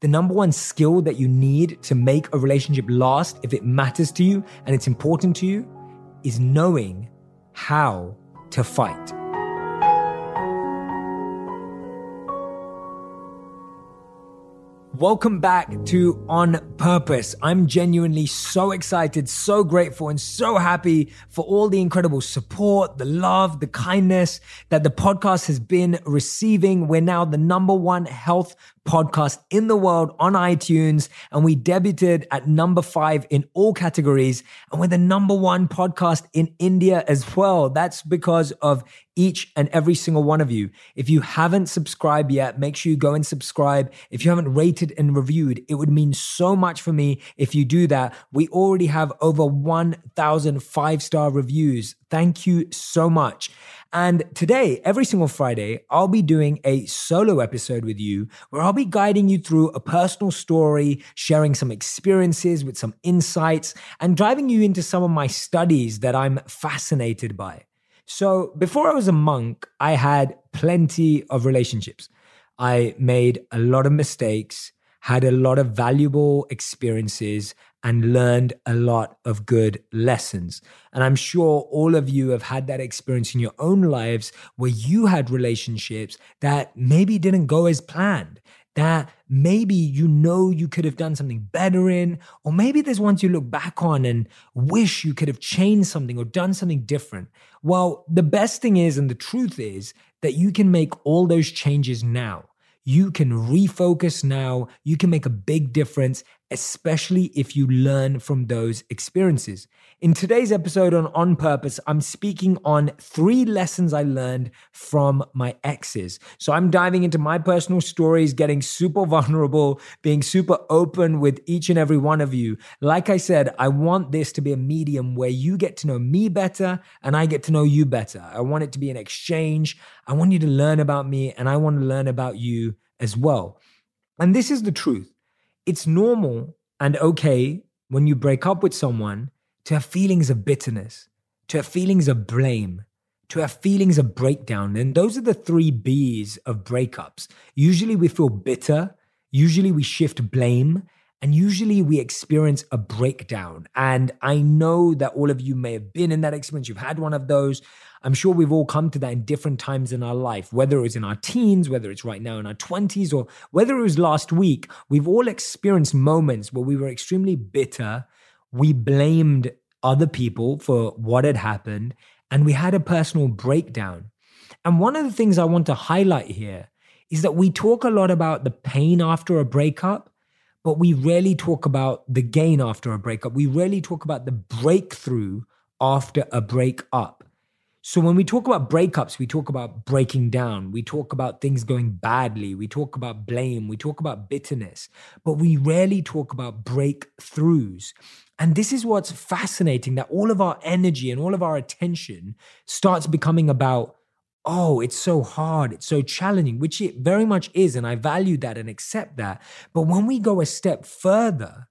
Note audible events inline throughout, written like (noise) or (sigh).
The number one skill that you need to make a relationship last, if it matters to you and it's important to you, is knowing how to fight. Welcome back to On Purpose. I'm genuinely so excited, so grateful, and so happy for all the incredible support, the love, the kindness that the podcast has been receiving. We're now the number one health podcast in the world on iTunes. And we debuted at number five in all categories. And we're the number one podcast in India as well. That's because of each and every single one of you. If you haven't subscribed yet, make sure you go and subscribe. If you haven't rated and reviewed, it would mean so much for me if you do that. We already have over 1,000 five star reviews. Thank you so much. And today, every single Friday, I'll be doing a solo episode with you where I'll be guiding you through a personal story, sharing some experiences with some insights, and driving you into some of my studies that I'm fascinated by. So, before I was a monk, I had plenty of relationships. I made a lot of mistakes, had a lot of valuable experiences, and learned a lot of good lessons. And I'm sure all of you have had that experience in your own lives where you had relationships that maybe didn't go as planned, that maybe you know you could have done something better in, or maybe there's ones you look back on and wish you could have changed something or done something different. Well, the best thing is, and the truth is, that you can make all those changes now. You can refocus now. You can make a big difference, especially if you learn from those experiences. In today's episode on On Purpose, I'm speaking on three lessons I learned from my exes. So I'm diving into my personal stories, getting super vulnerable, being super open with each and every one of you. Like I said, I want this to be a medium where you get to know me better and I get to know you better. I want it to be an exchange. I want you to learn about me and I want to learn about you as well. And this is the truth. It's normal and okay when you break up with someone to have feelings of bitterness, to have feelings of blame, to have feelings of breakdown. And those are the three B's of breakups. Usually we feel bitter, usually we shift blame, and usually we experience a breakdown. And I know that all of you may have been in that experience. You've had one of those. I'm sure we've all come to that in different times in our life, whether it was in our teens, whether it's right now in our 20s, or whether it was last week. We've all experienced moments where we were extremely bitter. We blamed other people for what had happened, and we had a personal breakdown. And one of the things I want to highlight here is that we talk a lot about the pain after a breakup but we rarely talk about the gain after a breakup. We rarely talk about the breakthrough after a breakup. So when we talk about breakups, we talk about breaking down. We talk about things going badly. We talk about blame. We talk about bitterness, but we rarely talk about breakthroughs. And this is what's fascinating that all of our energy and all of our attention starts becoming about oh, it's so hard, it's so challenging, which it very much is. And I value that and accept that. But when we go a step further,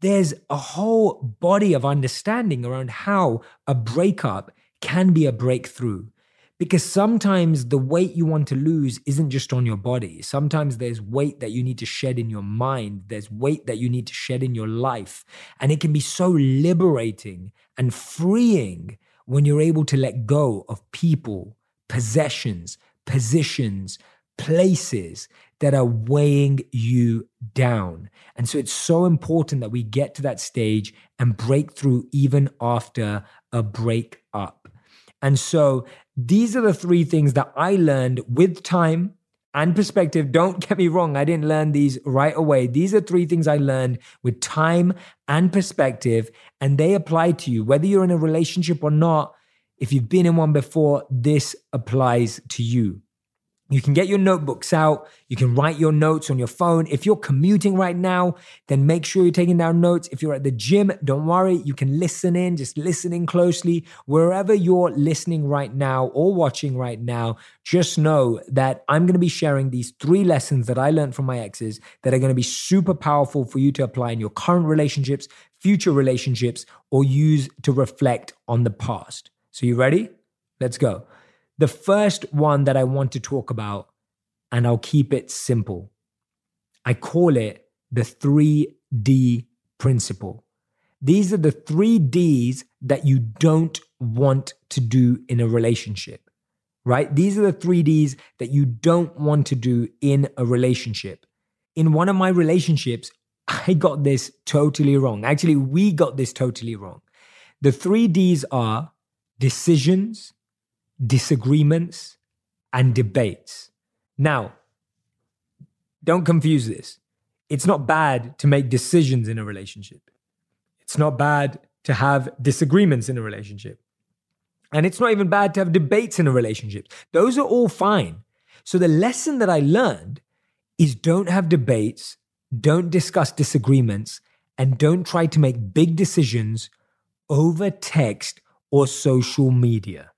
there's a whole body of understanding around how a breakup can be a breakthrough. Because sometimes the weight you want to lose isn't just on your body. Sometimes there's weight that you need to shed in your mind. There's weight that you need to shed in your life. And it can be so liberating and freeing when you're able to let go of people, possessions, positions, places that are weighing you down. And so it's so important that we get to that stage and break through even after a break up. And so these are the three things that I learned with time and perspective. Don't get me wrong, I didn't learn these right away. These are three things I learned with time and perspective, and they apply to you, whether you're in a relationship or not if you've been in one before, this applies to you. You can get your notebooks out. You can write your notes on your phone. If you're commuting right now, then make sure you're taking down notes. If you're at the gym, don't worry. You can listen in, just listening closely. Wherever you're listening right now or watching right now, just know that I'm going to be sharing these three lessons that I learned from my exes that are going to be super powerful for you to apply in your current relationships, future relationships, or use to reflect on the past. So, you ready? Let's go. The first one that I want to talk about, and I'll keep it simple I call it the 3D principle. These are the three D's that you don't want to do in a relationship, right? These are the three D's that you don't want to do in a relationship. In one of my relationships, (laughs) I got this totally wrong. Actually, we got this totally wrong. The three D's are decisions, disagreements, and debates. Now, don't confuse this. It's not bad to make decisions in a relationship. It's not bad to have disagreements in a relationship. And it's not even bad to have debates in a relationship. Those are all fine. So the lesson that I learned is don't have debates, don't discuss disagreements, and don't try to make big decisions over text or social media.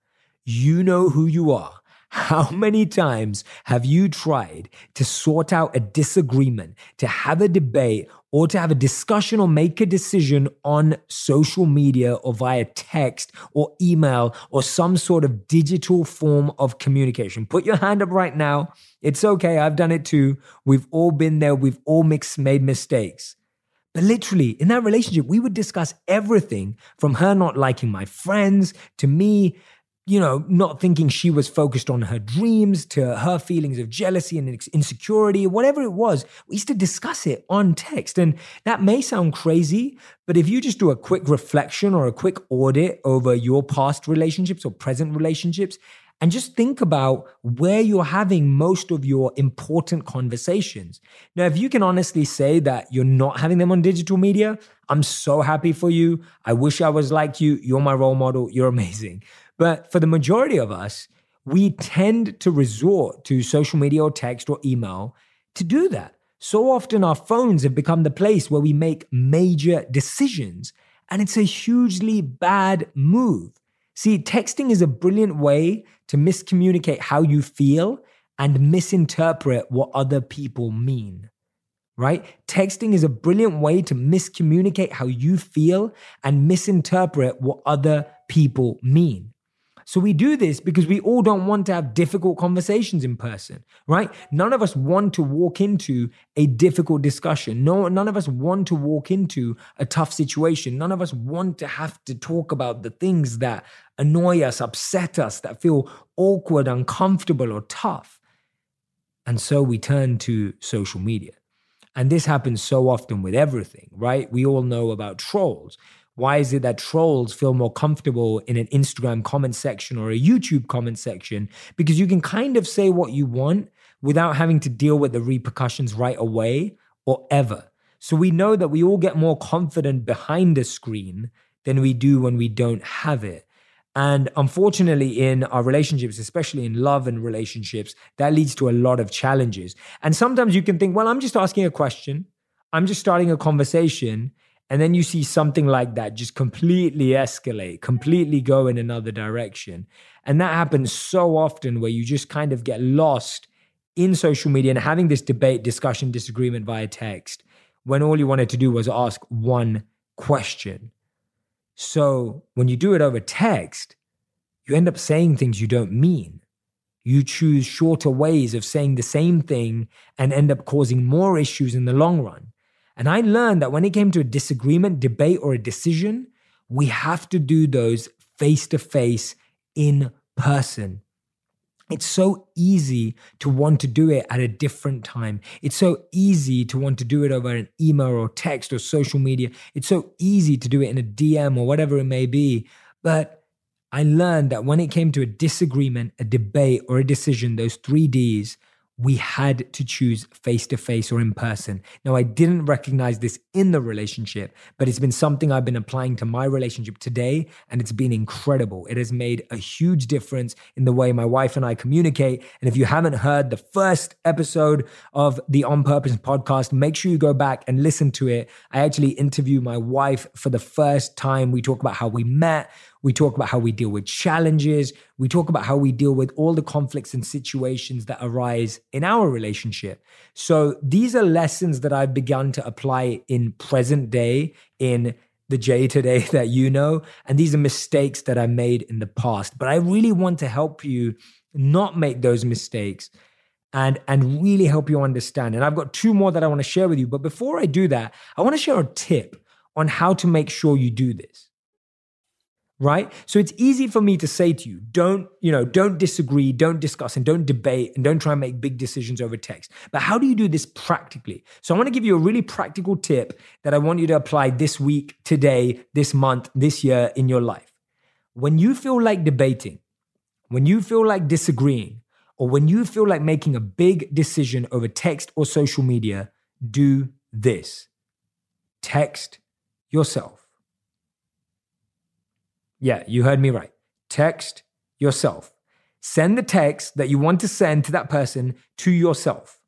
You know who you are. How many times have you tried to sort out a disagreement, to have a debate, or to have a discussion or make a decision on social media or via text or email or some sort of digital form of communication? Put your hand up right now. It's okay. I've done it too. We've all been there. We've all mixed, made mistakes. But literally, in that relationship, we would discuss everything from her not liking my friends to me you know, not thinking she was focused on her dreams to her feelings of jealousy and insecurity, whatever it was, we used to discuss it on text. And that may sound crazy, but if you just do a quick reflection or a quick audit over your past relationships or present relationships, and just think about where you're having most of your important conversations. Now, if you can honestly say that you're not having them on digital media, I'm so happy for you. I wish I was like you. You're my role model. (laughs) You're amazing. But for the majority of us, we tend to resort to social media or text or email to do that. So often our phones have become the place where we make major decisions, and it's a hugely bad move. See, texting is a brilliant way to miscommunicate how you feel and misinterpret what other people mean. Right? Texting is a brilliant way to miscommunicate how you feel and misinterpret what other people mean. So we do this because we all don't want to have difficult conversations in person, right? None of us want to walk into a difficult discussion. No, none of us want to walk into a tough situation. None of us want to have to talk about the things that annoy us, upset us, that feel awkward, uncomfortable, or tough. And so we turn to social media. And this happens so often with everything, right? We all know about trolls. Why is it that trolls feel more comfortable in an Instagram comment section or a YouTube comment section? Because you can kind of say what you want without having to deal with the repercussions right away or ever. So we know that we all get more confident behind a screen than we do when we don't have it. And unfortunately, in our relationships, especially in love and relationships, that leads to a lot of challenges. And sometimes you can think, well, I'm just asking a question, I'm just starting a conversation. And then you see something like that just completely escalate, completely go in another direction. And that happens so often where you just kind of get lost in social media and having this debate, discussion, disagreement via text when all you wanted to do was ask one question. So when you do it over text, you end up saying things you don't mean. You choose shorter ways of saying the same thing and end up causing more issues in the long run. And I learned that when it came to a disagreement, debate, or a decision, we have to do those face to face in person. It's so easy to want to do it at a different time. It's so easy to want to do it over an email or text or social media. It's so easy to do it in a DM or whatever it may be. But I learned that when it came to a disagreement, a debate, or a decision, those three Ds, we had to choose face to face or in person. Now, I didn't recognize this in the relationship, but it's been something I've been applying to my relationship today, and it's been incredible. It has made a huge difference in the way my wife and I communicate. And if you haven't heard the first episode of the On Purpose podcast, make sure you go back and listen to it. I actually interview my wife for the first time. We talk about how we met. We talk about how we deal with challenges. We talk about how we deal with all the conflicts and situations that arise in our relationship. So these are lessons that I've begun to apply in present day, in the Jay today (laughs) that you know. And these are mistakes that I made in the past. But I really want to help you not make those mistakes and and really help you understand. And I've got two more that I want to share with you. But before I do that, I want to share a tip on how to make sure you do this right? So it's easy for me to say to you don't you know don't disagree don't discuss and don't debate and don't try and make big decisions over text. But how do you do this practically? So i want to give you a really practical tip that i want you to apply this week today this month this year in your life. When you feel like debating when you feel like disagreeing or when you feel like making a big decision over text or social media do this. Text yourself yeah, you heard me right. Text yourself. Send the text that you want to send to that person to yourself.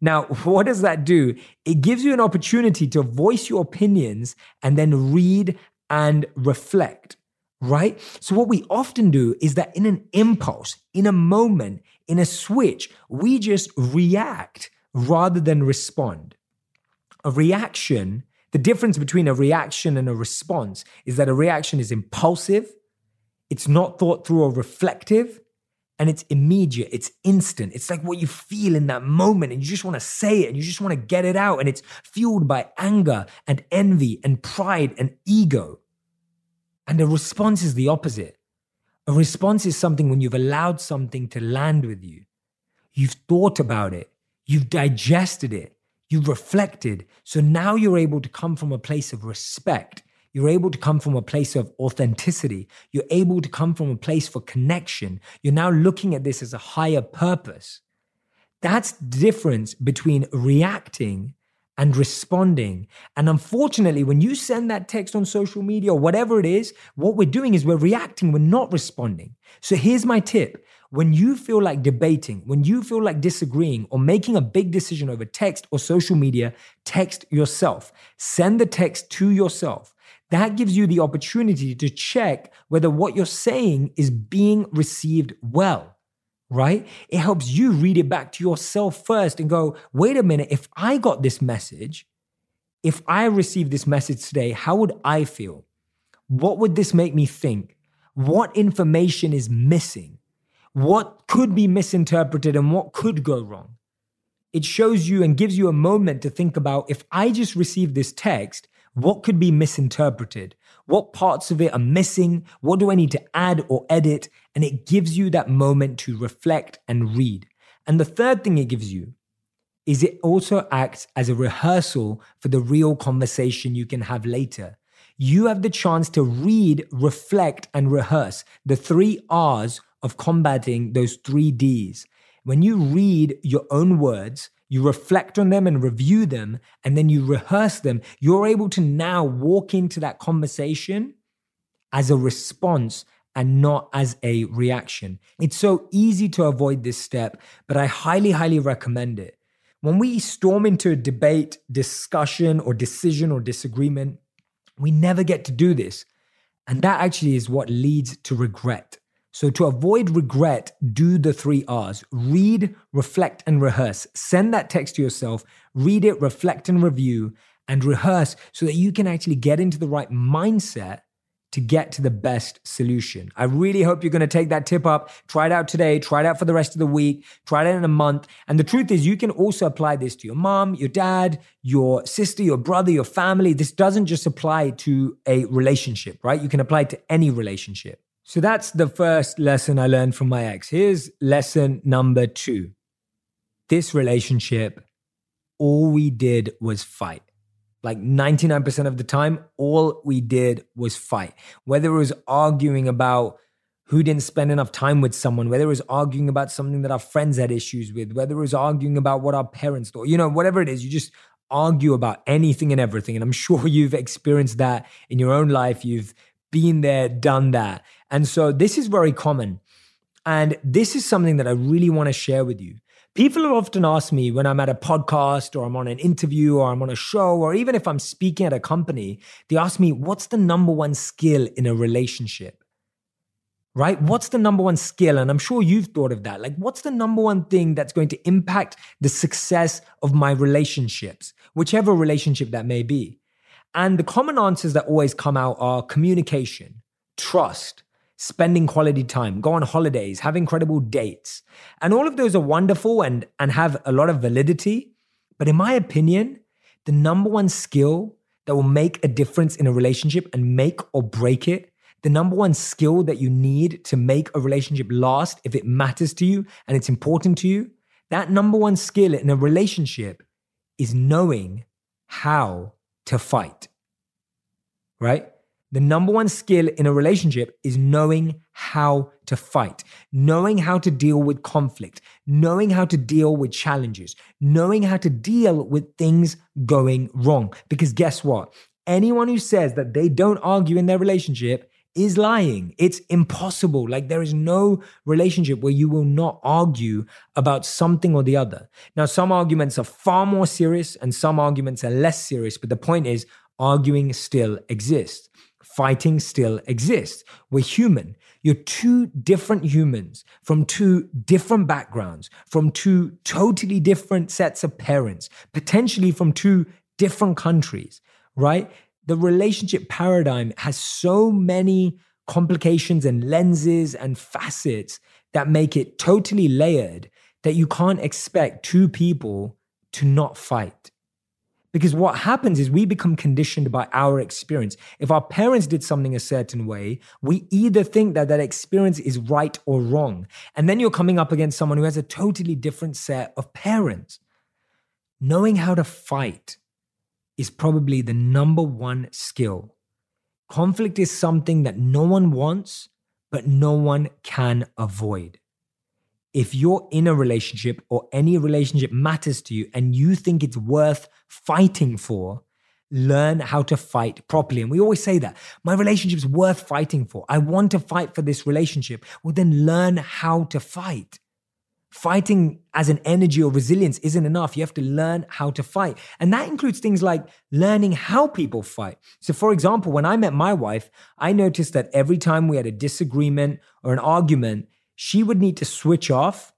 Now, (laughs) what does that do? It gives you an opportunity to voice your opinions and then read and reflect, right? So, what we often do is that in an impulse, in a moment, in a switch, we just react rather than respond. A reaction the difference between a reaction and a response is that a reaction is impulsive, it's not thought through or reflective, and it's immediate, it's instant. It's like what you feel in that moment, and you just want to say it and you just want to get it out, and it's fueled by anger and envy and pride and ego. And a response is the opposite. A response is something when you've allowed something to land with you. You've thought about it, you've digested it, You've reflected. So now you're able to come from a place of respect. You're able to come from a place of authenticity. You're able to come from a place for connection. You're now looking at this as a higher purpose. That's the difference between reacting and responding. And unfortunately, when you send that text on social media or whatever it is, what we're doing is we're reacting, we're not responding. So here's my tip when you feel like debating, when you feel like disagreeing or making a big decision over text or social media, text yourself. Send the text to yourself. That gives you the opportunity to check whether what you're saying is being received well, right? It helps you read it back to yourself first and go, wait a minute, if I got this message, if I received this message today, how would I feel? What would this make me think? What information is missing? What could be misinterpreted and what could go wrong. It shows you and gives you a moment to think about if I just received this text, what could be misinterpreted? What parts of it are missing? What do I need to add or edit? And it gives you that moment to reflect and read. And the third thing it gives you is it also acts as a rehearsal for the real conversation you can have later. You have the chance to read, reflect, and rehearse the three R's of combating those three Ds. When you read your own words, you reflect on them and review them, and then you rehearse them, you're able to now walk into that conversation as a response and not as a reaction. It's so easy to avoid this step, but I highly, highly recommend it. When we storm into a debate, discussion, or decision or disagreement, we never get to do this. And that actually is what leads to regret. So, to avoid regret, do the three R's read, reflect, and rehearse. Send that text to yourself, read it, reflect, and review, and rehearse so that you can actually get into the right mindset to get to the best solution. I really hope you're going to take that tip up. Try it out today, try it out for the rest of the week, try it out in a month. And the truth is, you can also apply this to your mom, your dad, your sister, your brother, your family. This doesn't just apply to a relationship, right? You can apply it to any relationship. So that's the first lesson I learned from my ex. Here's lesson number two. This relationship, all we did was fight. Like 99% of the time, all we did was fight. Whether it was arguing about who didn't spend enough time with someone, whether it was arguing about something that our friends had issues with, whether it was arguing about what our parents thought, you know, whatever it is, you just argue about anything and everything. And I'm (laughs) sure you've experienced that in your own life. You've been there, done that. And so this is very common. And this is something that I really want to share with you. People have often ask me when I'm at a podcast or I'm on an interview or I'm on a show or even if I'm speaking at a company, they ask me, what's the number one skill in a relationship? Right? What's the number one skill? And I'm sure you've thought of that. Like, what's the number one thing that's going to impact the success of my relationships, whichever relationship that may be? And the common answers that always come out are communication, trust, spending quality time, go on holidays, have incredible dates. And all of those are wonderful and, and have a lot of validity. But in my opinion, the number one skill that will make a difference in a relationship and make or break it, the number one skill that you need to make a relationship last if it matters to you and it's important to you, that number one skill in a relationship is knowing how to fight. Right? The number one skill in a relationship is knowing how to fight, knowing how to deal with conflict, knowing how to deal with challenges, knowing how to deal with things going wrong. Because guess what? Anyone who says that they don't argue in their relationship is lying. It's impossible. Like there is no relationship where you will not argue about something or the other. Now, some arguments are far more serious and some arguments are less serious, but the point is arguing still exists fighting still exists. We're human. You're two different humans from two different backgrounds, from two totally different sets of parents, potentially from two different countries, right? The relationship paradigm has so many complications and lenses and facets that make it totally layered that you can't expect two people to not fight. Because what happens is we become conditioned by our experience. If our parents did something a certain way, we either think that that experience is right or wrong. And then you're coming up against someone who has a totally different set of parents. Knowing how to fight is probably the number one skill. Conflict is something that no one wants, but no one can avoid if you're in a relationship or any relationship matters to you and you think it's worth fighting for, learn how to fight properly. And we always say that my relationship's worth fighting for. I want to fight for this relationship. Well, then learn how to fight. Fighting as an energy or resilience isn't enough. You have to learn how to fight. And that includes things like learning how people fight. So, for example, when I met my wife, I noticed that every time we had a disagreement or an argument, she would need to switch off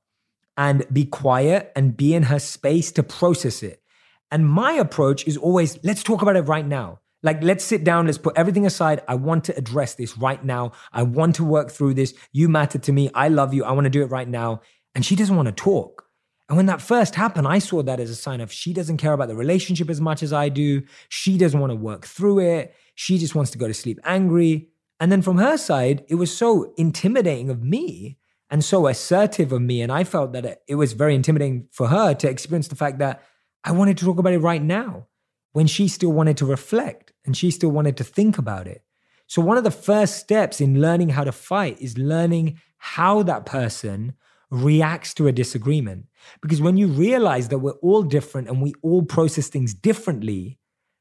and be quiet and be in her space to process it. And my approach is always let's talk about it right now. Like, let's sit down, let's put everything aside. I want to address this right now. I want to work through this. You matter to me. I love you. I want to do it right now. And she doesn't want to talk. And when that first happened, I saw that as a sign of she doesn't care about the relationship as much as I do. She doesn't want to work through it. She just wants to go to sleep angry. And then from her side, it was so intimidating of me and so assertive of me. And I felt that it, was very intimidating for her to experience the fact that I wanted to talk about it right now when she still wanted to reflect and she still wanted to think about it. So, one of the first steps in learning how to fight is learning how that person reacts to a disagreement. Because when you realize that we're all different and we all process things differently,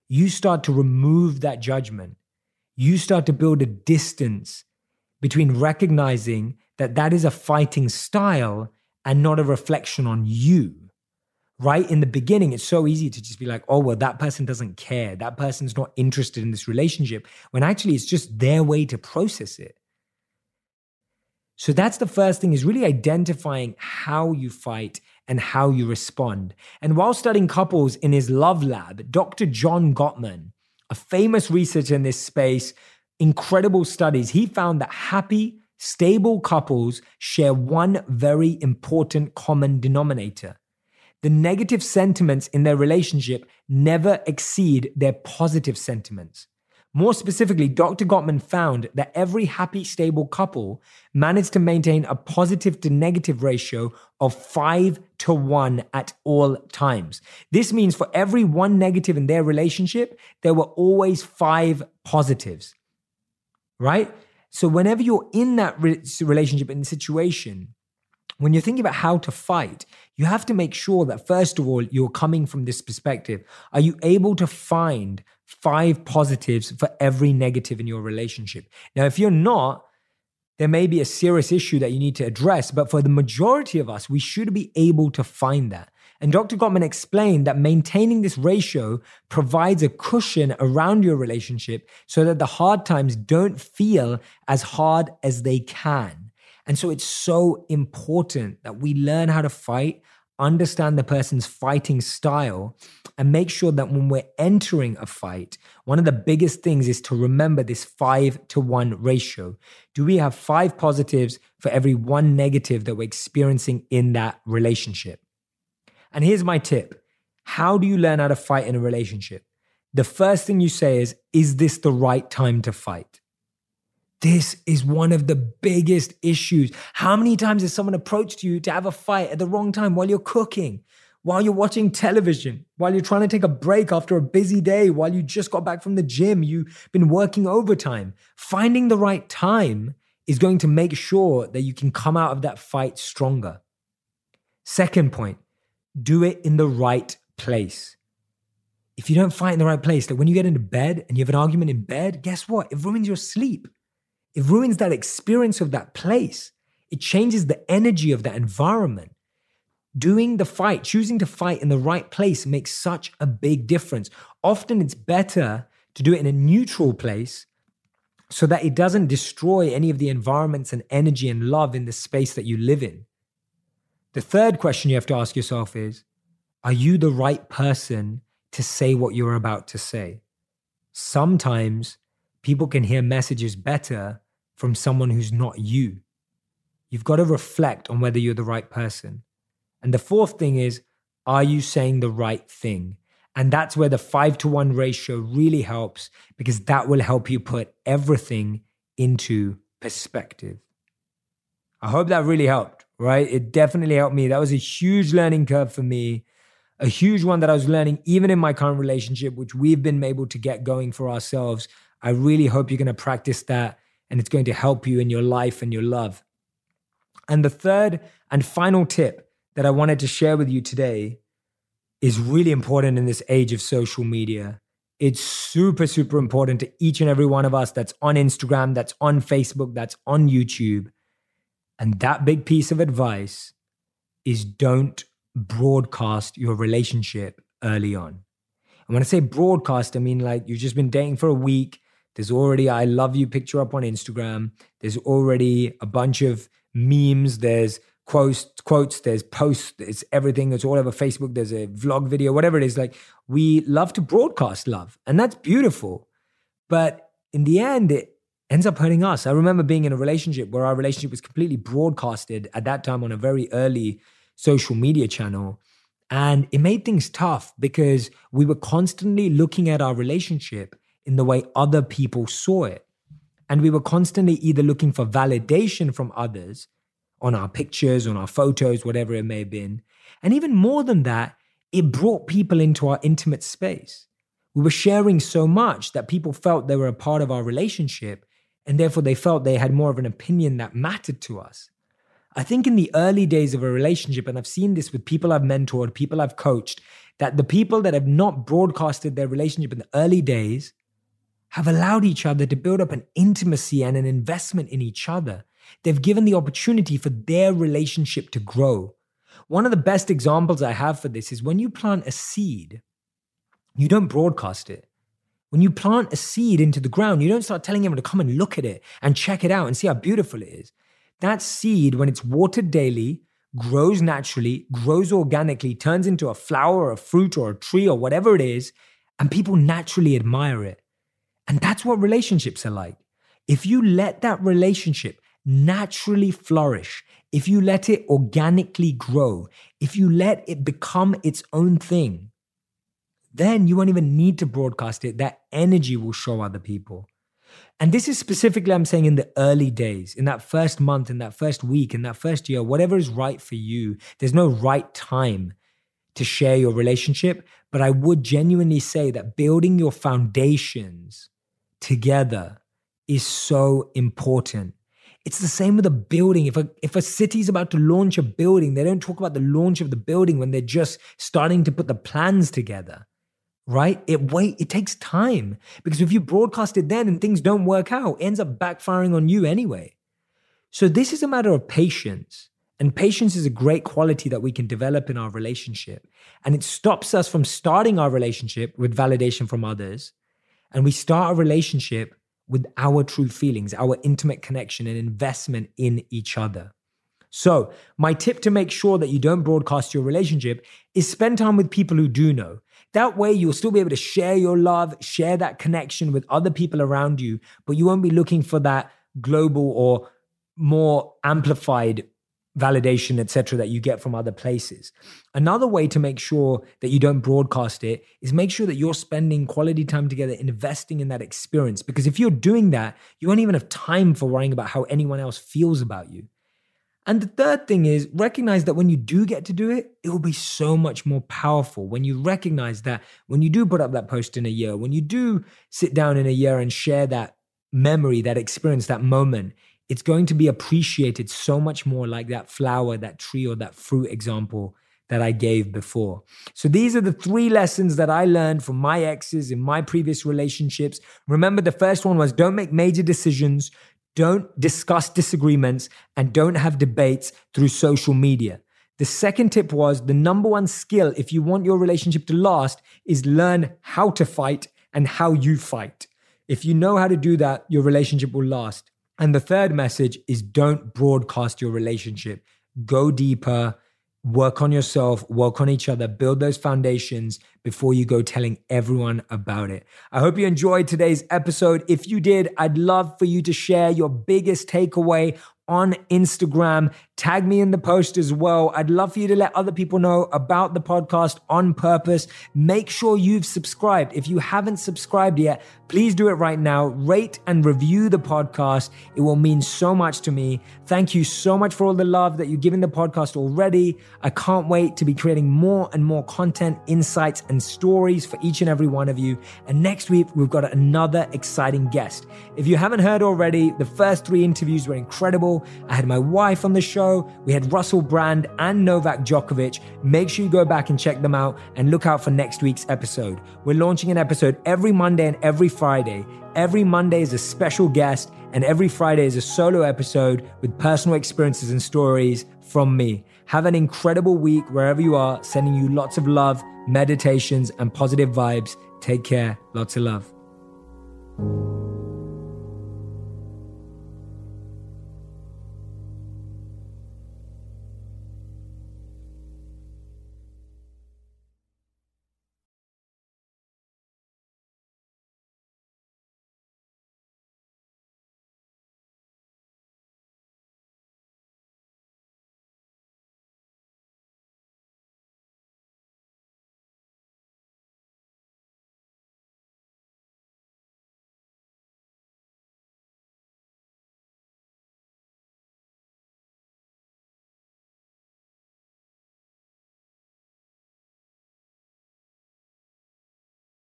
you start to remove that judgment. You start to build a distance between recognizing that that is a fighting style and not a reflection on you. Right in the beginning, it's so easy to just be like, oh, well, that person doesn't care. That person's not interested in this relationship. When actually it's just their way to process it. So that's the first thing is really identifying how you fight and how you respond. And while studying couples in his love lab, Dr. John Gottman, a famous researcher in this space, incredible studies, he found that happy, Stable couples share one very important common denominator. The negative sentiments in their relationship never exceed their positive sentiments. More specifically, Dr. Gottman found that every happy, stable couple managed to maintain a positive to negative ratio of five to one at all times. This means for every one negative in their relationship, there were always five positives, right? So whenever you're in that relationship and the situation, when you're thinking about how to fight, you have to make sure that first of all, you're coming from this perspective. Are you able to find five positives for every negative in your relationship? Now, if you're not, there may be a serious issue that you need to address, but for the majority of us, we should be able to find that. And Dr. Gottman explained that maintaining this ratio provides a cushion around your relationship so that the hard times don't feel as hard as they can. And so it's so important that we learn how to fight understand the person's fighting style, and make sure that when we're entering a fight, one of the biggest things is to remember this five to one ratio. Do we have five positives for every one negative that we're experiencing in that relationship? And here's my tip How do you learn how to fight in a relationship? The first thing you say is, Is this the right time to fight? This is one of the biggest issues. How many times has someone approached you to have a fight at the wrong time while you're cooking, while you're watching television, while you're trying to take a break after a busy day, while you just got back from the gym, you've been working overtime? Finding the right time is going to make sure that you can come out of that fight stronger. Second point, do it in the right place. If you don't fight in the right place, like when you get into bed and you have an argument in bed, guess what? It ruins your sleep. It ruins that experience of that place. It changes the energy of that environment. Doing the fight, choosing to fight in the right place makes such a big difference. Often it's better to do it in a neutral place so that it doesn't destroy any of the environments and energy and love in the space that you live in. The third question you have to ask yourself is Are you the right person to say what you're about to say? Sometimes people can hear messages better from someone who's not you. You've got to reflect on whether you're the right person. And the fourth thing is, are you saying the right thing? And that's where the five to one ratio really helps because that will help you put everything into perspective. I hope that really helped, right? It definitely helped me. That was a huge learning curve for me, a huge one that I was learning even in my current relationship, which we've been able to get going for ourselves. I really hope you're going to practice that and it's going to help you in your life and your love. And the third and final tip that I wanted to share with you today is really important in this age of social media. It's super, super important to each and every one of us that's on Instagram, that's on Facebook, that's on YouTube. And that big piece of advice is don't broadcast your relationship early on. And when I say broadcast, I mean like you've just been dating for a week there's already I love you picture up on Instagram. There's already a bunch of memes. There's quotes, quotes. There's posts. It's everything. It's all over Facebook. There's a vlog video, whatever it is. Like we love to broadcast love, and that's beautiful. But in the end, it ends up hurting us. I remember being in a relationship where our relationship was completely broadcasted at that time on a very early social media channel. And it made things tough because we were constantly looking at our relationship in the way other people saw it. And we were constantly either looking for validation from others on our pictures, on our photos, whatever it may have been. And even more than that, it brought people into our intimate space. We were sharing so much that people felt they were a part of our relationship, and therefore they felt they had more of an opinion that mattered to us. I think in the early days of a relationship, and I've seen this with people I've mentored, people I've coached, that the people that have not broadcasted their relationship in the early days have allowed each other to build up an intimacy and an investment in each other. They've given the opportunity for their relationship to grow. One of the best examples I have for this is when you plant a seed, you don't broadcast it. When you plant a seed into the ground, you don't start telling everyone to come and look at it and check it out and see how beautiful it is. That seed, when it's watered daily, grows naturally, grows organically, turns into a flower or a fruit or a tree or whatever it is, and people naturally admire it. And that's what relationships are like. If you let that relationship naturally flourish, if you let it organically grow, if you let it become its own thing, then you won't even need to broadcast it. That energy will show other people. And this is specifically, I'm saying, in the early days, in that first month, in that first week, in that first year, whatever is right for you. There's no right time to share your relationship. But I would genuinely say that building your foundations together is so important. It's the same with a building. If a if a city is about to launch a building, they don't talk about the launch of the building when they're just starting to put the plans together. Right? It wait, it takes time. Because if you broadcast it then and things don't work out, it ends up backfiring on you anyway. So this is a matter of patience. And patience is a great quality that we can develop in our relationship. And it stops us from starting our relationship with validation from others and we start a relationship with our true feelings, our intimate connection and investment in each other. So, my tip to make sure that you don't broadcast your relationship is spend time with people who do know. That way, you'll still be able to share your love, share that connection with other people around you, but you won't be looking for that global or more amplified validation, etc., that you get from other places. Another way to make sure that you don't broadcast it is make sure that you're spending quality time together, investing in that experience. Because if you're doing that, you won't even have time for worrying about how anyone else feels about you. And the third thing is recognize that when you do get to do it, it will be so much more powerful. When you recognize that when you do put up that post in a year, when you do sit down in a year and share that memory, that experience, that moment, it's going to be appreciated so much more like that flower, that tree, or that fruit example that I gave before. So these are the three lessons that I learned from my exes in my previous relationships. Remember, the first one was don't make major decisions, don't discuss disagreements, and don't have debates through social media. The second tip was the number one skill if you want your relationship to last is learn how to fight and how you fight. If you know how to do that, your relationship will last. And the third message is don't broadcast your relationship. Go deeper, work on yourself, work on each other, build those foundations before you go telling everyone about it. I hope you enjoyed today's episode. If you did, I'd love for you to share your biggest takeaway on Instagram. Tag me in the post as well. I'd love for you to let other people know about the podcast on purpose. Make sure you've subscribed. If you haven't subscribed yet, please do it right now. Rate and review the podcast. It will mean so much to me. Thank you so much for all the love that you've given the podcast already. I can't wait to be creating more and more content, insights, and stories for each and every one of you. And next week, we've got another exciting guest. If you haven't heard already, the first three interviews were incredible. I had my wife on the show. We had Russell Brand and Novak Djokovic. Make sure you go back and check them out and look out for next week's episode. We're launching an episode every Monday and every Friday. Every Monday is a special guest, and every Friday is a solo episode with personal experiences and stories from me. Have an incredible week wherever you are, sending you lots of love, meditations, and positive vibes. Take care. Lots of love.